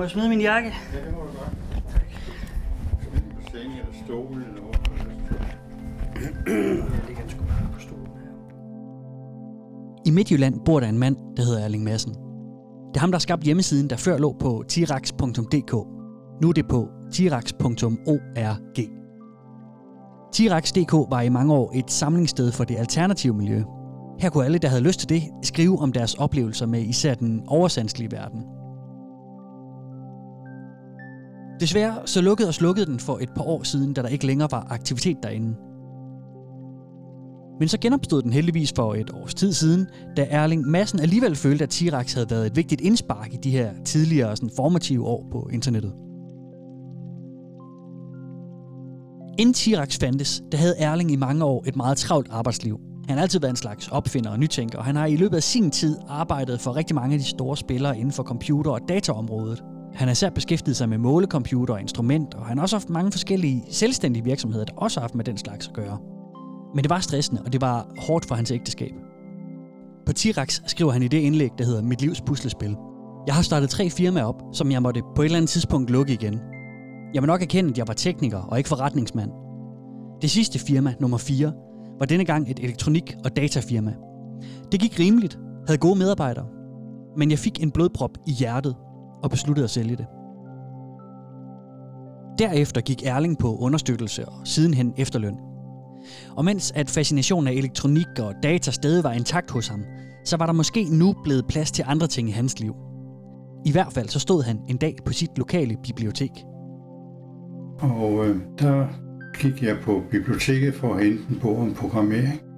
Må jeg smide min jakke? Ja, det må du godt. Tak. Smid på sengen eller stolen eller hvor. Jeg ligger sgu bare på stolen her. I Midtjylland bor der en mand, der hedder Erling Madsen. Det er ham, der har skabt hjemmesiden, der før lå på tirax.dk. Nu er det på tirax.org. Tirax.dk var i mange år et samlingssted for det alternative miljø. Her kunne alle, der havde lyst til det, skrive om deres oplevelser med især den oversandslige verden. Desværre så lukkede og slukkede den for et par år siden, da der ikke længere var aktivitet derinde. Men så genopstod den heldigvis for et års tid siden, da Erling Madsen alligevel følte, at T-Rex havde været et vigtigt indspark i de her tidligere sådan formative år på internettet. Inden Tirax fandtes, der havde Erling i mange år et meget travlt arbejdsliv. Han har altid været en slags opfinder og nytænker, og han har i løbet af sin tid arbejdet for rigtig mange af de store spillere inden for computer- og dataområdet. Han har især beskæftiget sig med målecomputer og instrumenter, og han har også haft mange forskellige selvstændige virksomheder, der også har haft med den slags at gøre. Men det var stressende, og det var hårdt for hans ægteskab. På Tirax skriver han i det indlæg, der hedder Mit livs puslespil. Jeg har startet tre firmaer op, som jeg måtte på et eller andet tidspunkt lukke igen. Jeg må nok erkende, at jeg var tekniker og ikke forretningsmand. Det sidste firma, nummer 4, var denne gang et elektronik- og datafirma. Det gik rimeligt, havde gode medarbejdere, men jeg fik en blodprop i hjertet og besluttede at sælge det. Derefter gik Erling på understøttelse og sidenhen efterløn. Og mens at fascinationen af elektronik og data stadig var intakt hos ham, så var der måske nu blevet plads til andre ting i hans liv. I hvert fald så stod han en dag på sit lokale bibliotek. Og øh, der gik jeg på biblioteket for at hente en bog om programmering.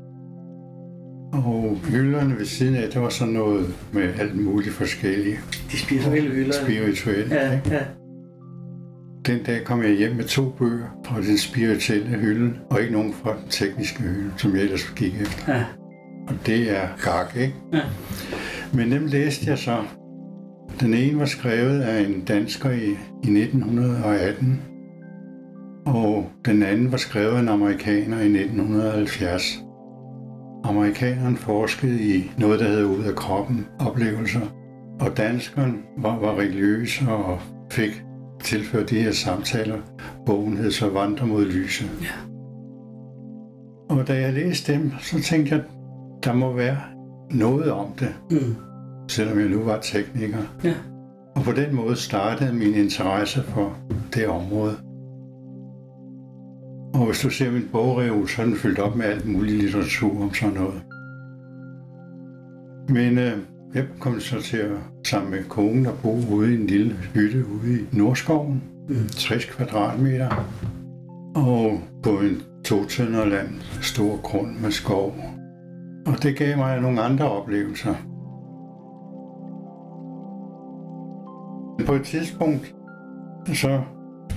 Og hylderne ved siden af, der var sådan noget med alt muligt forskellige De spirituelle hylder. spirituelle. Ja, ikke? ja. Den dag kom jeg hjem med to bøger fra den spirituelle hylde, og ikke nogen fra den tekniske hylde, som jeg ellers gik efter. Ja. Og det er gak, ikke? Ja. Men dem læste jeg så. Den ene var skrevet af en dansker i, i 1918, og den anden var skrevet af en amerikaner i 1970. Amerikaneren forskede i noget, der hedder ud af kroppen oplevelser, og danskeren var, var religiøs og fik tilført de her samtaler. Bogen hed så Vandre mod lyset. Ja. Og da jeg læste dem, så tænkte jeg, der må være noget om det, Mm. selvom jeg nu var tekniker. Ja. Og på den måde startede min interesse for det område. Og hvis du ser min bogreol, så er den fyldt op med alt muligt litteratur om sådan noget. Men øh, jeg kom så til at sammen med konen og bo ude i en lille hytte ude i Nordskoven. Mm. 60 kvadratmeter. Og på en to land stor grund med skov. Og det gav mig nogle andre oplevelser. På et tidspunkt, så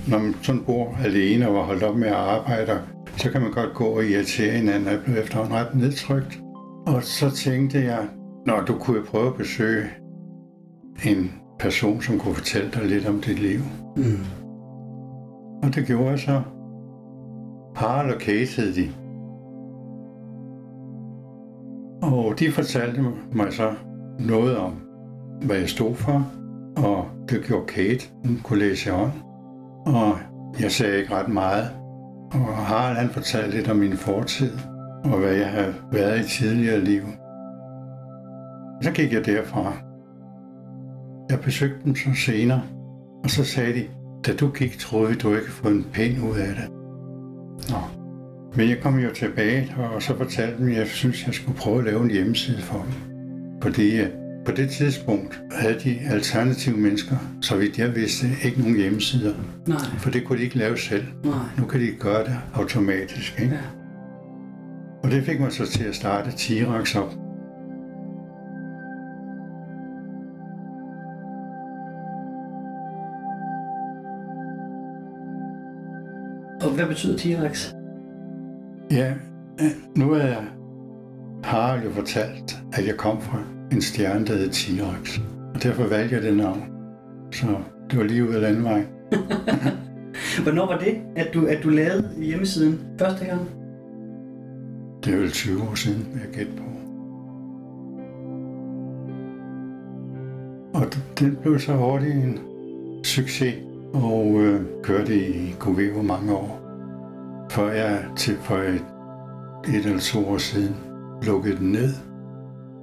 når man sådan bor alene og holdt op med at arbejde, så kan man godt gå og irritere hinanden, og jeg blev efterhånden ret nedtrykt. Og så tænkte jeg, når du kunne prøve at besøge en person, som kunne fortælle dig lidt om dit liv. Mm. Og det gjorde jeg så. Harald og Kate hed de. Og de fortalte mig så noget om, hvad jeg stod for, og det gjorde Kate. Hun kunne læse i hånd. Og jeg sagde ikke ret meget. Og Harald han fortalte lidt om min fortid, og hvad jeg havde været i tidligere liv. Så gik jeg derfra. Jeg besøgte dem så senere, og så sagde de, da du gik, troede vi, du ikke fået en pind ud af det. Nå. Men jeg kom jo tilbage, og så fortalte dem, at jeg synes, jeg skulle prøve at lave en hjemmeside for dem. Fordi på det tidspunkt havde de alternative mennesker, så vidt jeg vidste, ikke nogen hjemmesider. Nej, For det kunne de ikke lave selv. nej. Nu kan de gøre det automatisk. Ikke? Ja. Og det fik mig så til at starte Tirax op. Og hvad betyder T-Rex? Ja, nu er jeg, har jeg jo fortalt, at jeg kom fra en stjerne, der hed T-Rex. Og derfor valgte jeg det navn. Så det var lige ud af landvej. Hvornår var det, at du, at du lavede hjemmesiden første gang? Det er vel 20 år siden, jeg gætte på. Og den blev så hurtigt en succes, og øh, kørte i Coveo mange år. Før jeg til for et, et eller to år siden lukkede den ned.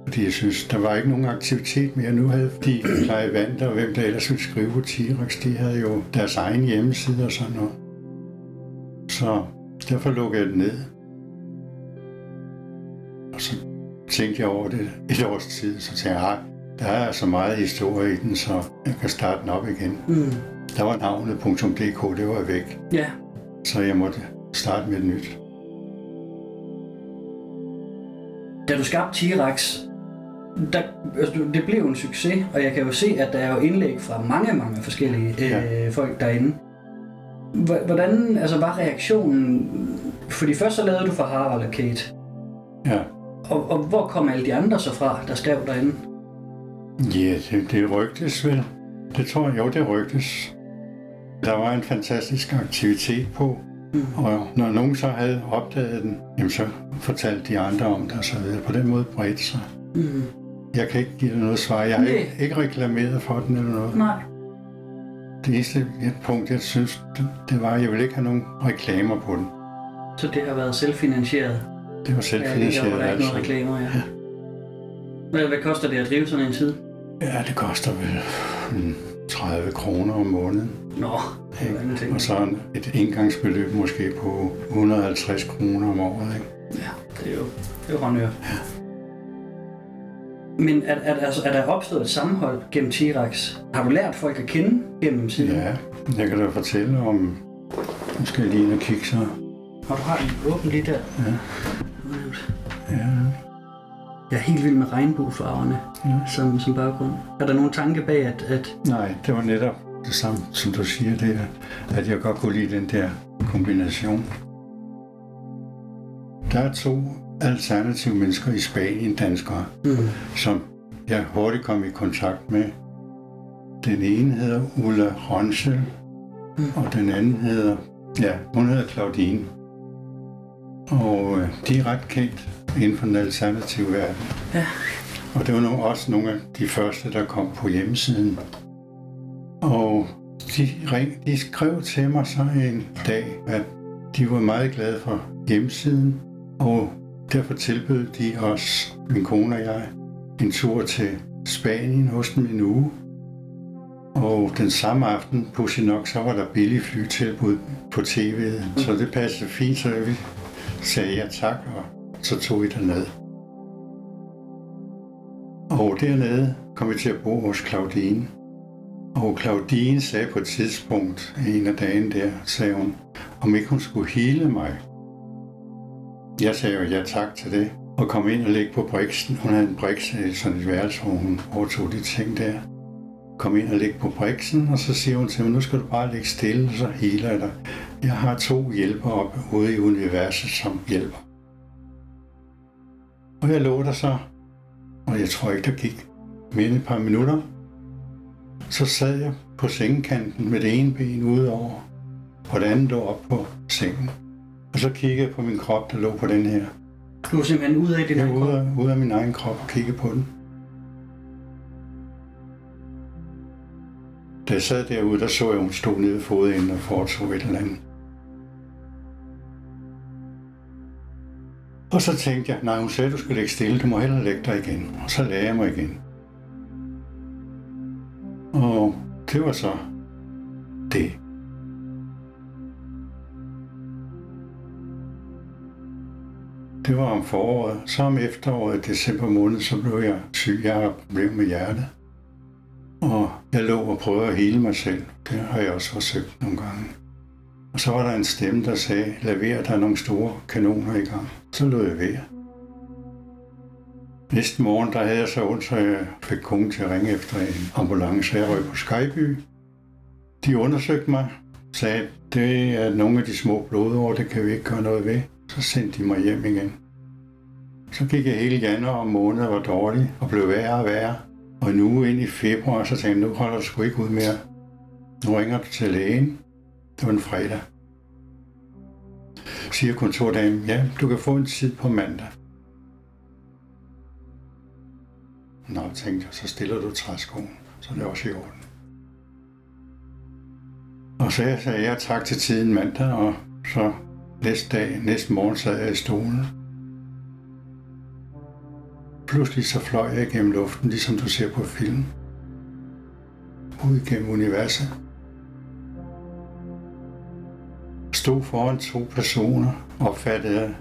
Fordi jeg synes, der var ikke nogen aktivitet mere. Nu havde de Pleje Vand og hvem der ellers ville skrive på T-Rex, de havde jo deres egen hjemmeside og sådan noget. Så derfor lukkede jeg den ned. Og så tænkte jeg over det et års tid, så tænkte jeg, der er så meget historie i den, så jeg kan starte den op igen. Mm. Der var navnet .dk, det var væk, Ja. så jeg måtte starte med et nyt. Da du skabte T-Rex, der, altså, det blev en succes, og jeg kan jo se, at der er jo indlæg fra mange, mange forskellige øh, Ja. folk derinde. Hvordan altså, var reaktionen? Fordi først så lavede du for Harald og Kate, Ja, og, og hvor kom alle de andre så fra, der skrev derinde? ja det, det rygtes vel. Det tror jeg, jo det rygtes. Der var en fantastisk aktivitet på, Mm. og når nogen så havde opdaget den, jamen så fortalte de andre om det og så videre. På den måde bredte sig. Mm. Jeg kan ikke give dig noget svar. Jeg har ikke, ikke reklameret for den eller noget. Nej. Det eneste punkt, jeg synes, det, det var, at jeg ville ikke have nogen reklamer på den. Så det har været selvfinansieret? Det var Ja, selvfinansieret. der er ikke noget altså. reklamer, ja. Hvad, hvad koster det at drive sådan en side? Ja, det koster vel mm, 30 kroner om måneden. Nå, det er ting. Og så et indgangsbeløb måske på 150 kroner om året. Ikke? Ja, det er jo, det er jo håndør. Men er, er, altså, er der opstået et sammenhold gennem T-Rex? Har du lært folk at kende gennem siden? Ja, jeg kan da fortælle om... Nu skal jeg lige ind og kigge så. Og du har den åben lige der. Ja. Ja, Jeg er helt vild med regnbuefarverne Ja. som, som baggrund. Er der nogen tanke bag, at, at nej, det var netop det samme, som du siger der, at jeg godt kunne lide den der kombination. Der er to alternative mennesker i Spanien, danskere, mm, som jeg hurtigt kom i kontakt med. Den ene hedder Ulla Ronsel, Mm. og den anden hedder, ja, hun hedder Claudine. Og øh, de er ret kendt inden for den alternative verden. Ja. Og det var nogle, også nogle af de første, der kom på hjemmesiden. Og de, ring, de skrev til mig så en dag, at de var meget glade for hjemmesiden, og derfor tilbød de os, min kone og jeg, en tur til Spanien hos dem en uge. Og den samme aften, pudsigt nok, så var der billige flytilbud på tv'et, så det passede fint, så vi sagde ja tak, og så tog vi derned. Og dernede kom vi til at bo hos Claudine. Og Claudine sagde på et tidspunkt, en af dagen der, sagde hun, om ikke hun skulle hele mig. Jeg sagde jo ja tak til det, og kom ind og ligge på briksen. Hun havde en briks i sådan et værelse, hvor hun overtog de ting der. Kom ind og ligge på briksen, og så siger hun til mig, nu skal du bare ligge stille, så heler jeg dig. Jeg har to hjælpere op ude i universet, som hjælper. Og jeg lå der så, og jeg tror ikke, der gik mere end et par minutter. Så sad jeg på sengekanten med det ene ben udover, og det andet lå op på sengen. Og så kiggede jeg på min krop, der lå på den her. du er simpelthen ude af det Jeg var ude af, ude af min egen krop og kiggede på den. Da jeg sad derude, der så jeg, at hun stod nede ved fodenden og foretog et eller andet. Og så tænkte jeg, nej, hun sagde, du skal ligge stille, du må hellere lægge dig igen. Og så lagde jeg mig igen. Og det var så det. Det var om foråret. Så om efteråret, december måned, så blev jeg syg. Jeg har problemer med hjertet. Og jeg lå og prøvede at hele mig selv. Det har jeg også forsøgt nogle gange. Og så var der en stemme, der sagde, lad være, der er nogle store kanoner i gang. Så lå jeg ved. Næste morgen, der havde jeg så ondt, så jeg fik kongen til at ringe efter en ambulance. Jeg røg på Skyby. De undersøgte mig, sagde, det er nogle af de små blodår, det kan vi ikke gøre noget ved. Så sendte de mig hjem igen. Så gik jeg hele januar måned og var dårlig og blev værre og værre. Og en uge ind i februar, så tænkte jeg, nu holder du sgu ikke ud mere. Nu ringer du til lægen. Det var en fredag. Siger kontordamen, ja, du kan få en tid på mandag. Nå, tænkte jeg, så stiller du træskoen, så er det også i orden. Og så jeg sagde jeg tak til tiden mandag, og så næste dag, næste morgen sad jeg i stolen. Pludselig så fløj jeg gennem luften, ligesom du ser på film. Ud gennem universet. Stod foran to personer, opfattede jeg.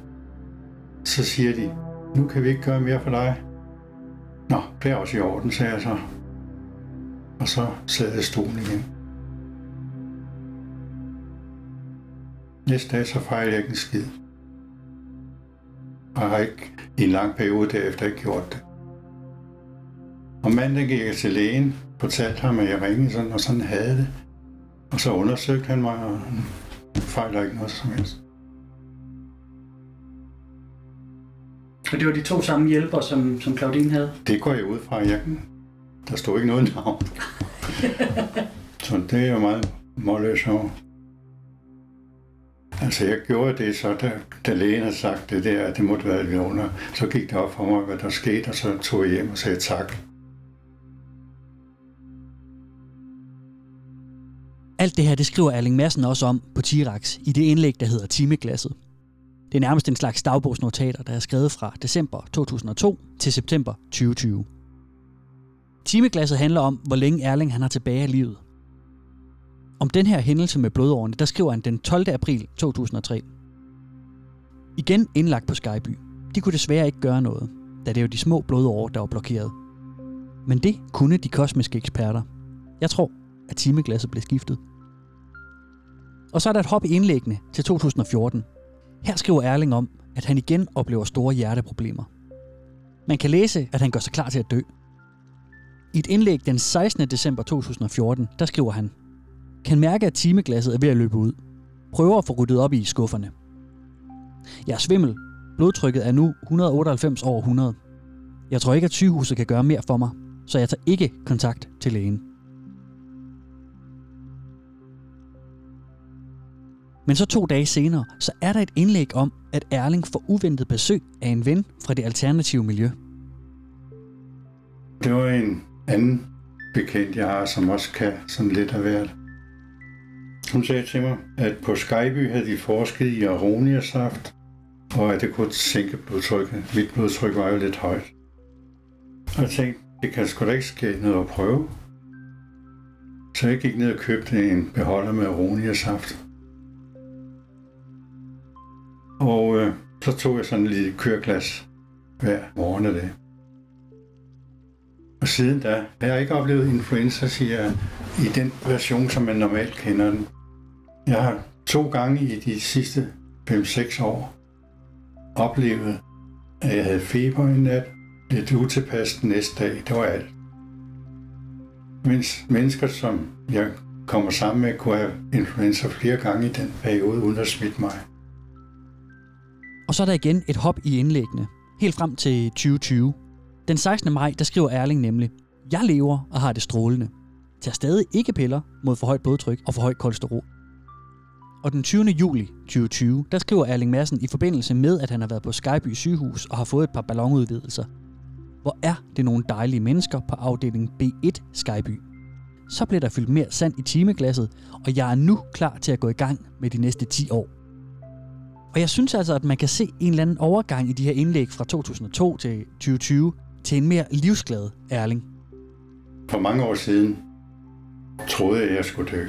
Så siger de, nu kan vi ikke gøre mere for dig. Nå, det er også i orden, sagde jeg så. Og så sad jeg i stolen igen. Næste dag så fejlede jeg ikke en skid. Og har ikke i en lang periode derefter ikke gjort det. Og mandag gik jeg til lægen, fortalte ham, at jeg ringede sådan, og sådan havde det. Og så undersøgte han mig, og fejler ikke noget som helst. Og det var de to samme hjælpere, som, som Claudine havde? Det går jeg ud fra. Jeg, der stod ikke noget navn. så det er jo meget målløs over. Altså, jeg gjorde det så, da, da lægen havde sagt det der, at det måtte være lidt. Så gik det op for mig, hvad der skete, og så tog jeg hjem og sagde tak. Alt det her, det skriver Erling Madsen også om på Tirax i det indlæg, der hedder Timeglasset. Det er nærmest en slags dagbogsnotater, der er skrevet fra december 2002 til september 2020. Timeglasset handler om, hvor længe Erling han har tilbage i livet. Om den her hændelse med blodårene, der skriver han den 12. april 2003. Igen indlagt på Skyby. De kunne desværre ikke gøre noget, da det er jo de små blodårer, der var blokeret. Men det kunne de kosmiske eksperter. Jeg tror, at timeglasset blev skiftet. Og så er der et hop i indlæggene til 2014. Her skriver Erling om, at han igen oplever store hjerteproblemer. Man kan læse, at han gør sig klar til at dø. I et indlæg den 16. december 2014, der skriver han, kan mærke, at timeglasset er ved at løbe ud. Prøver at få ryddet op i skufferne. Jeg er svimmel. Blodtrykket er nu 198 over 100. Jeg tror ikke, at sygehuset kan gøre mere for mig, så jeg tager ikke kontakt til lægen. Men så to dage senere, så er der et indlæg om, at Erling får uventet besøg af en ven fra det alternative miljø. Det var en anden bekendt, jeg har, som også kan sådan lidt af hvert. Hun sagde til mig, at på Skyby havde de forsket i aroniasaft, og at det kunne sænke blodtrykket. Mit blodtryk var jo lidt højt. Og jeg tænkte, det kan sgu da ikke ske noget at prøve. Så jeg gik ned og købte en beholder med aroniasaft. Og øh, så tog jeg sådan en lille køreglas hver morgen af det. Og siden da, jeg har ikke oplevet influenza, siger jeg, i den version, som man normalt kender den. Jeg har to gange i de sidste 5-6 år oplevet, at jeg havde feber en nat, lidt utilpas den næste dag. Det var alt. Mens mennesker, som jeg kommer sammen med, kunne have influenza flere gange i den periode, uden at smitte mig. Og så er der igen et hop i indlæggene, helt frem til 2020. Den 16. maj, der skriver Erling nemlig, Jeg lever og har det strålende. Tager stadig ikke piller mod for højt blodtryk og for højt kolesterol. Og den 20. juli 2020, der skriver Erling Madsen i forbindelse med, at han har været på Skyby sygehus og har fået et par ballonudvidelser. Hvor er det nogle dejlige mennesker på afdeling B1 Skyby. Så bliver der fyldt mere sand i timeglasset, og jeg er nu klar til at gå i gang med de næste 10 år. Og jeg synes altså, at man kan se en eller anden overgang i de her indlæg fra 2002 til 2020 til en mere livsglad Erling. For mange år siden troede jeg, at jeg skulle dø.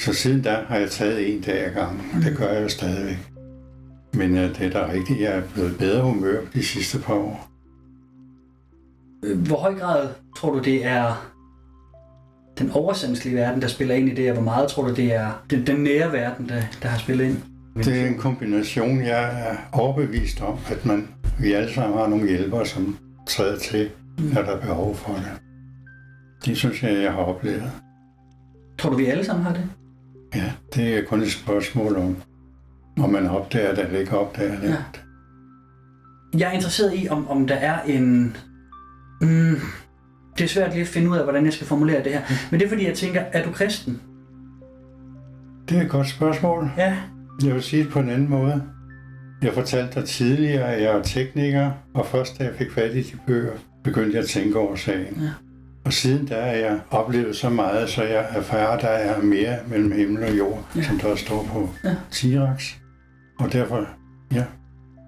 Så siden da har jeg taget en dag ad gangen, og det gør jeg jo stadigvæk. Men ja, det er da rigtigt, jeg er blevet bedre humør de sidste par år. Hvor høj grad tror du, det er den oversandslige verden, der spiller ind i det, og hvor meget tror du, det er den, den nære verden, der, der har spillet ind? Det er en kombination, jeg er overbevist om, at man, vi alle sammen har nogle hjælpere, som træder til, når der er behov for det. Det synes jeg, jeg har oplevet. Tror du, vi alle sammen har det? Ja, det er kun et spørgsmål om, om man opdager det eller ikke opdager det. Ja. Jeg er interesseret i, om, om der er en... Mm, det er svært lige at finde ud af, hvordan jeg skal formulere det her. Men det er fordi, jeg tænker, er du kristen? Det er et godt spørgsmål. Ja. Jeg vil sige det på en anden måde. Jeg fortalte dig tidligere, at jeg er tekniker, og først da jeg fik fat i de bøger, begyndte jeg at tænke over sagen. Ja. Og siden da har jeg oplevet så meget, så jeg erfarer, at der er mere mellem himmel og jord, Ja. som der står på Ja. Tirax. Og derfor, ja,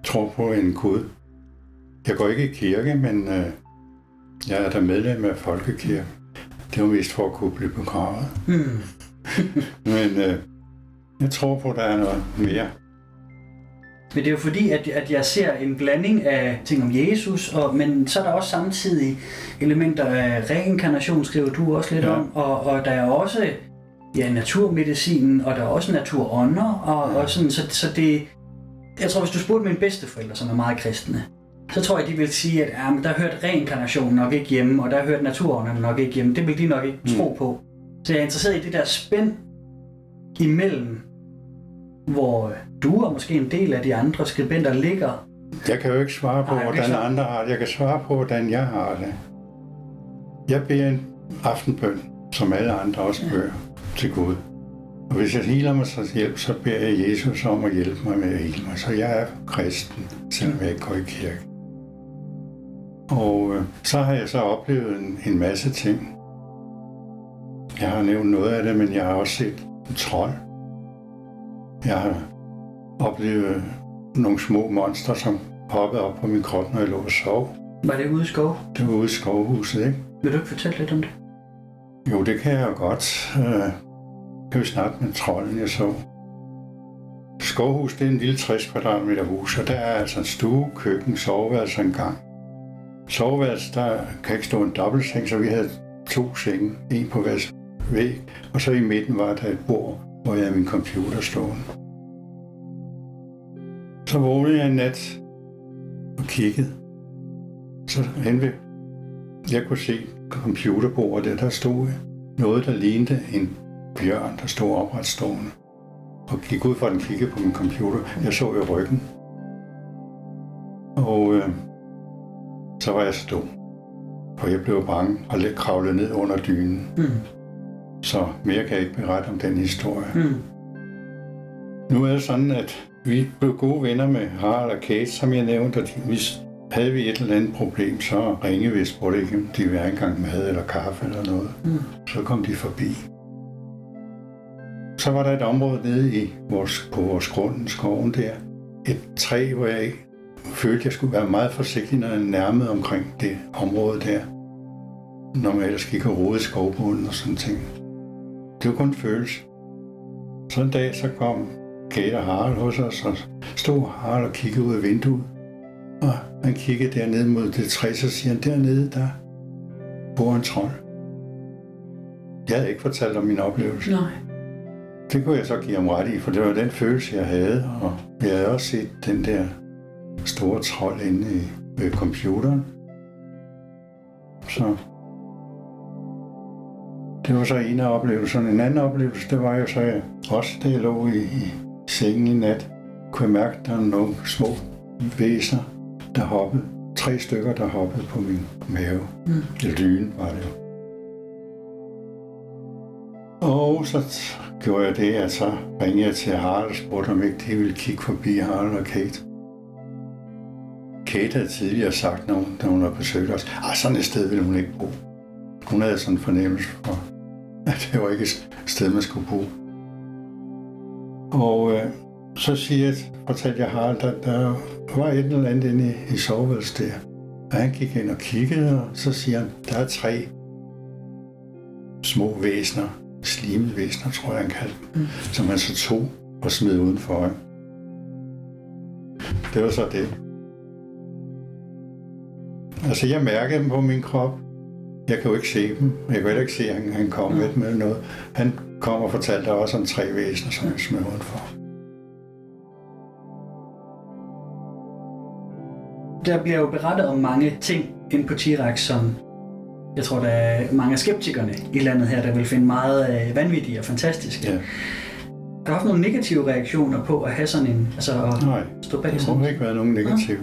tror på en Gud. Jeg går ikke i kirke, men øh, jeg er da medlem af Folkekirken. Det var mest for at kunne blive begravet. Hmm. Men øh, jeg tror på, at der er noget mere. Men det er jo fordi, at, at jeg ser en blanding af ting om Jesus, og, men så er der også samtidig elementer af reinkarnation, skriver du også lidt ja. Ja. om, og, og der er også ja, naturmedicinen, og der er også naturånder, og, og sådan, så, så det, jeg tror, hvis du spurgte mine bedsteforældre, som er meget kristne, så tror jeg, de vil sige, at ja, men der hørte reinkarnation nok ikke hjemme, og der hørte naturånderne nok ikke hjemme. Det vil de nok ikke Mm. tro på. Så jeg er interesseret i det der spænd imellem, hvor du og måske en del af de andre skribenter ligger. Jeg kan jo ikke svare på, Nej, hvordan klart. andre har det. Jeg kan svare på, hvordan jeg har det. Jeg beder en aftenbøn, som alle andre også bør, til Gud. Og hvis jeg healer mig sig hjælp, så beder jeg Jesus om at hjælpe mig med at hele mig. Så jeg er kristen, selvom jeg ikke går i kirke. Og øh, så har jeg så oplevet en, en masse ting. Jeg har nævnt noget af det, men jeg har også set en trold. Jeg har oplevet nogle små monster, som hoppede op på min krop, når jeg lå og sov. Var det ude i skov? Det var ude i skovhuset, ikke? Vil du ikke fortælle lidt om det? Jo, det kan jeg jo godt. Øh, kan vi snakke med trolden, jeg så. Skovhus, det er en lille 60 kvadratmeter hus, og der er altså en stue, køkken, soveværelse og en gang. Soveværelse, der kan ikke stå en dobbeltseng, så vi havde to senge, en på hver væg, og så i midten var der et bord, hvor jeg havde min computer stående. Så vågnede jeg en nat og kiggede. Så hen ved, jeg kunne se computerbordet, der, der stod noget, der lignede en bjørn, der stod opretstående. Og gik ud fra den kiggede på min computer. Jeg så jo ryggen. Og øh, så var jeg stå. Og jeg blev bange og lidt kravlede ned under dynen. Mm. Så mere kan jeg ikke berette om den historie. Mm. Nu er det sådan, at vi blev gode venner med Harald og Kate, som jeg nævnte, og de, hvis havde vi et eller andet problem, så ringede vi og ikke, de have engang mad eller kaffe eller noget. Mm. Så kom de forbi. Så var der et område nede i vores, på vores grund, skoven der. Et træ, hvor jeg følte, at jeg skulle være meget forsigtig, når jeg nærmede omkring det område der. Når man ellers gik og rode skovbunden og sådan ting. Det var kun en følelse. Så en dag så kom Og Harald hos os, og stod Harald og kiggede ud af vinduet. Og han kiggede dernede mod det træ, så siger han, dernede der bor en trold. Jeg havde ikke fortalt om min oplevelse. Nej. Det kunne jeg så give ham ret i, for det var den følelse, jeg havde. Og jeg havde også set den der store trold inde i ved computeren. Så det var så en af oplevelserne. En anden oplevelse, det var jo så, også da jeg lå i, i sengen i nat, kunne jeg mærke, at der var nogle små væsener, der hoppede. Tre stykker, der hoppede på min mave. Mm. Dyne var det jo. Og så gjorde jeg det, at så ringede jeg til Harald og spurgte, om ikke de ville kigge forbi Harald og Kate. Kate havde tidligere sagt, når hun, da hun havde besøgt os, at sådan et sted ville hun ikke bo. Hun havde sådan en fornemmelse for, at det var ikke et sted, man skulle bo. Og øh, så siger jeg, fortalte jeg Harald, at der var et eller andet inde i, i soveværelset der. Og han gik ind og kiggede, og så siger han, der er tre små væsener, slimede tror jeg, han kaldte dem, Mm. som han så tog og smed udenfor. Det var så det. Altså, jeg mærkede dem på min krop. Jeg kan jo ikke se dem. Jeg kan heller ikke se, at han, han kom Mm. med med noget. Han kom og fortalte også om tre væsener, som han smed udenfor. Der bliver jo berettet om mange ting ind på T-Rex, som jeg tror, der er mange af skeptikerne i landet her, der vil finde meget øh, vanvittige og fantastiske. Ja. Har du haft nogle negative reaktioner på at have sådan en, altså at Nej, stå bag det sådan har ikke været nogen negativ.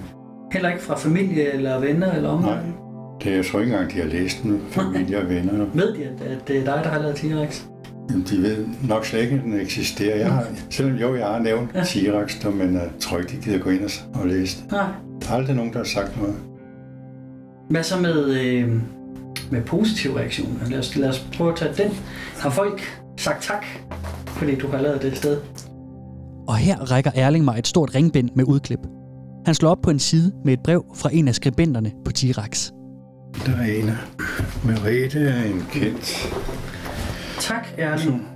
Heller ikke fra familie eller venner eller omgang? Nej. Det er jeg tror ikke engang, de har læst den, familie og venner. Ved de, at, at det er dig, der har lavet T-Rex? Jamen, de ved nok slet ikke, at den eksisterer. Jeg har, selvom jo, jeg har nævnt Ja. T-Rex, der, men jeg tror ikke, de gider gå ind og, og læse det. Nej. Der er aldrig nogen, der har sagt noget. Hvad så med, øh, med positive reaktioner? Lad os, lad os prøve at tage den. Har folk sagt tak, fordi du har lavet det sted? Og her rækker Erling mig et stort ringbind med udklip. Han slår op på en side med et brev fra en af skribenterne på T-Rex. Der er en Merete er en kendt. Tak, Erling.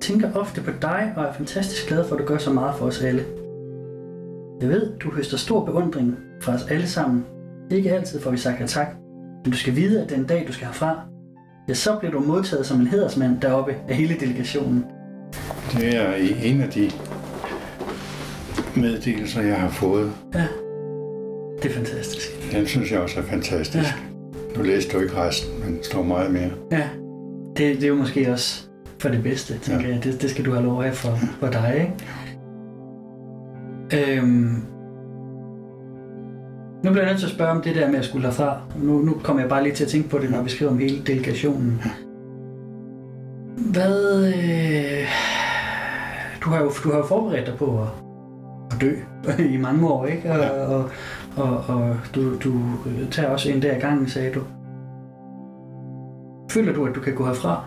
Tænker ofte på dig og er fantastisk glad for, at du gør så meget for os alle. Jeg ved, du høster stor beundring fra os alle sammen. Ikke altid får vi sagt ja tak, men du skal vide, at den dag, du skal herfra, ja, så bliver du modtaget som en hedersmand deroppe af hele delegationen. Det er en af de meddelelser, jeg har fået. Ja, det er fantastisk. Den synes jeg også er fantastisk. Ja. Nu læste du ikke resten, men står meget mere. Ja, det, det er jo måske også for det bedste, tænker ja. jeg. Det, det skal du have lov af for, for dig, ikke? Øhm, nu bliver jeg nødt til at spørge om det der med at skulle herfra. Nu, nu kommer jeg bare lige til at tænke på det, når vi skriver om hele delegationen. Hvad... Øh, du, har jo, du har jo forberedt dig på at, at dø i mange år, ikke? Og, Ja. og, og, og du, du tager også en der i gangen, sagde du. Føler du, at du kan gå herfra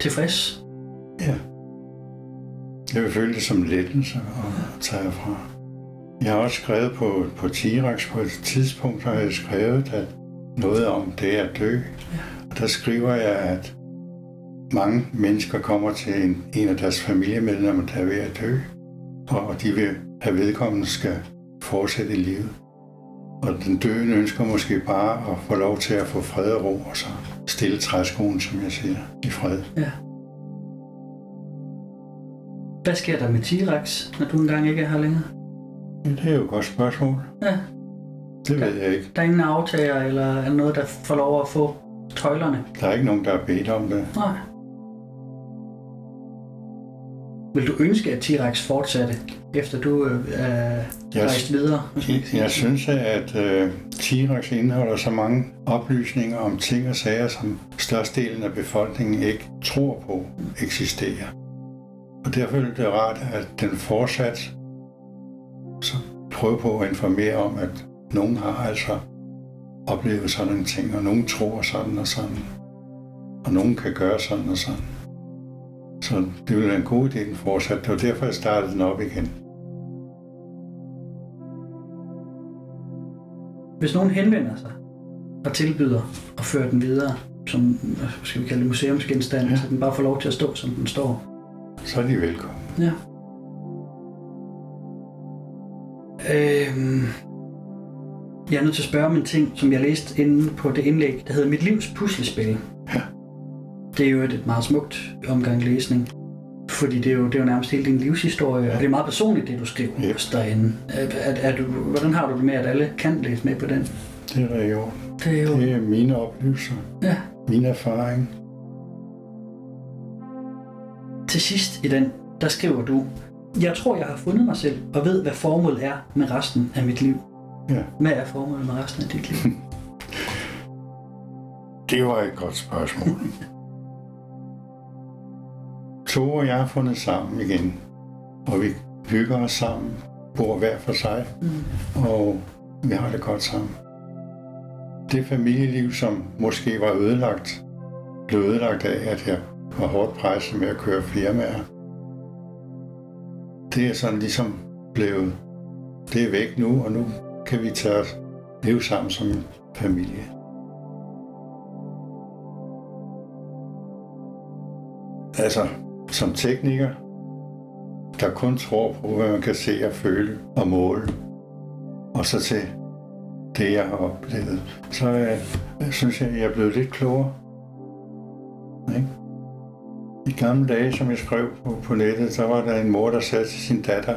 tilfreds? Ja. Jeg vil føle det som lettelse at tage herfra. Jeg har også skrevet på, på T-Rex på et tidspunkt, har jeg skrevet at noget om det at dø. Og der skriver jeg, at mange mennesker kommer til en, en af deres familiemedlemmer, der er ved at dø. Og de vil have vedkommende skal fortsætte i livet. Og den døende ønsker måske bare at få lov til at få fred og ro, og så stille træskoen, som jeg siger, i fred. Ja. Hvad sker der med T-Rex, når du engang ikke er her længere? Det er jo et godt spørgsmål. Ja. Det ved jeg ikke. Der er ingen aftager, eller er noget, der får lov at få tøjlerne? Der er ikke nogen, der har bedt om det. Nej. Vil du ønske, at T-Rex fortsatte, efter du øh, er Jeg, rejst videre? jeg synes, at uh, T-Rex indeholder så mange oplysninger om ting og sager, som størstedelen af befolkningen ikke tror på eksisterer. Og derfor er det rart, at den fortsat så prøver på at informere om, at nogen har altså oplevet sådan en ting, og nogen tror sådan og sådan, og nogen kan gøre sådan og sådan. Så det ville være en god idé, den fortsat. Det var derfor, jeg startede den op igen. Hvis nogen henvender sig og tilbyder at føre den videre, som skal vi kalde det, museumsgenstand. Ja. så den bare får lov til at stå, som den står. Så er de velkommen. Ja. Øhm, jeg er nødt til at spørge om en ting, som jeg læste inde på det indlæg, der hedder Mit livs puslespil. Ja. Det er jo et meget smukt omgang læsning. Fordi det er, jo, det er jo nærmest hele din livshistorie, og det er meget personligt, det du skriver yes. derinde. Er, er, er du, hvordan har du det med, at alle kan læse med på den? Det er jo. Det er jo... Det er mine oplevelser, Ja. min erfaring. Til sidst i den, der skriver du, Jeg tror, jeg har fundet mig selv, og ved, hvad formålet er med resten af mit liv. Ja. Hvad er formålet med resten af dit liv? Det var et godt spørgsmål. to og jeg har fundet sammen igen, og vi hygger os sammen, bor hver for sig, Mm. og vi har det godt sammen. Det familieliv, som måske var ødelagt, blev ødelagt af, at jeg var hårdt presset med at køre firmaer. Det er sådan ligesom blevet, det er væk nu, og nu kan vi tage os leve sammen som en familie. Altså, som tekniker, der kun tror på, hvad man kan se og føle og måle, og så til det, jeg har oplevet, så øh, synes jeg, jeg er blevet lidt klogere. Ikke? I gamle dage, som jeg skrev på, på nettet, så var der en mor, der sagde til sin datter,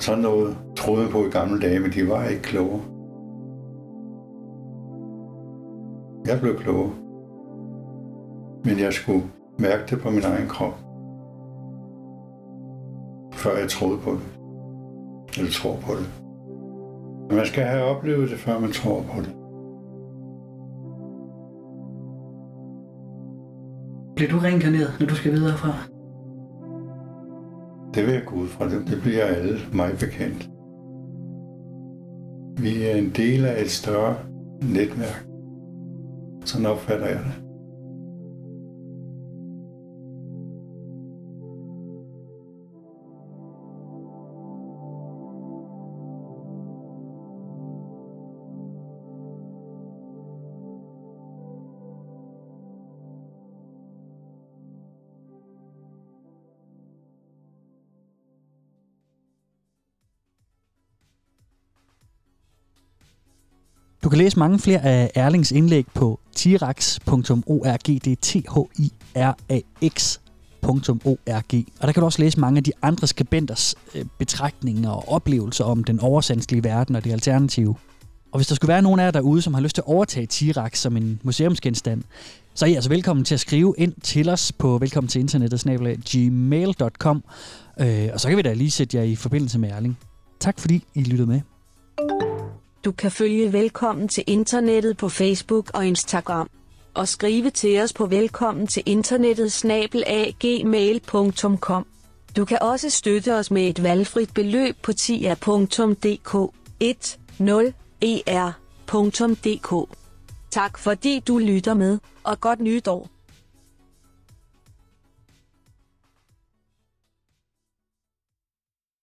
sådan noget troede på i gamle dage, men de var ikke klogere. Jeg blev klogere. Men jeg skulle mærke det på min egen krop. Før jeg troede på det. Eller tror på det. Men man skal have oplevet det, før man tror på det. Bliver du reinkarneret, når du skal videre fra? Det vil jeg gå ud fra. Det, det bliver alle mig bekendt. Vi er en del af et større netværk. Sådan opfatter jeg det. Du kan læse mange flere af Erlings indlæg på tirax.org. Det er t h i e Og der kan du også læse mange af de andre skribenters øh, betragtninger og oplevelser om den oversandslige verden og det alternative. Og hvis der skulle være nogen af jer derude, som har lyst til at overtage Tirax som en museumsgenstand, så er I altså velkommen til at skrive ind til os på velkommen til internettet gmail.com. Øh, og så kan vi da lige sætte jer i forbindelse med Erling. Tak fordi I lyttede med. Du kan følge Velkommen til Internettet på Facebook og Instagram. Og skrive til os på velkommen til internettet snabelagmail.com. Du kan også støtte os med et valgfrit beløb på tia.dk 10er.dk. Tak fordi du lytter med, og godt nytår.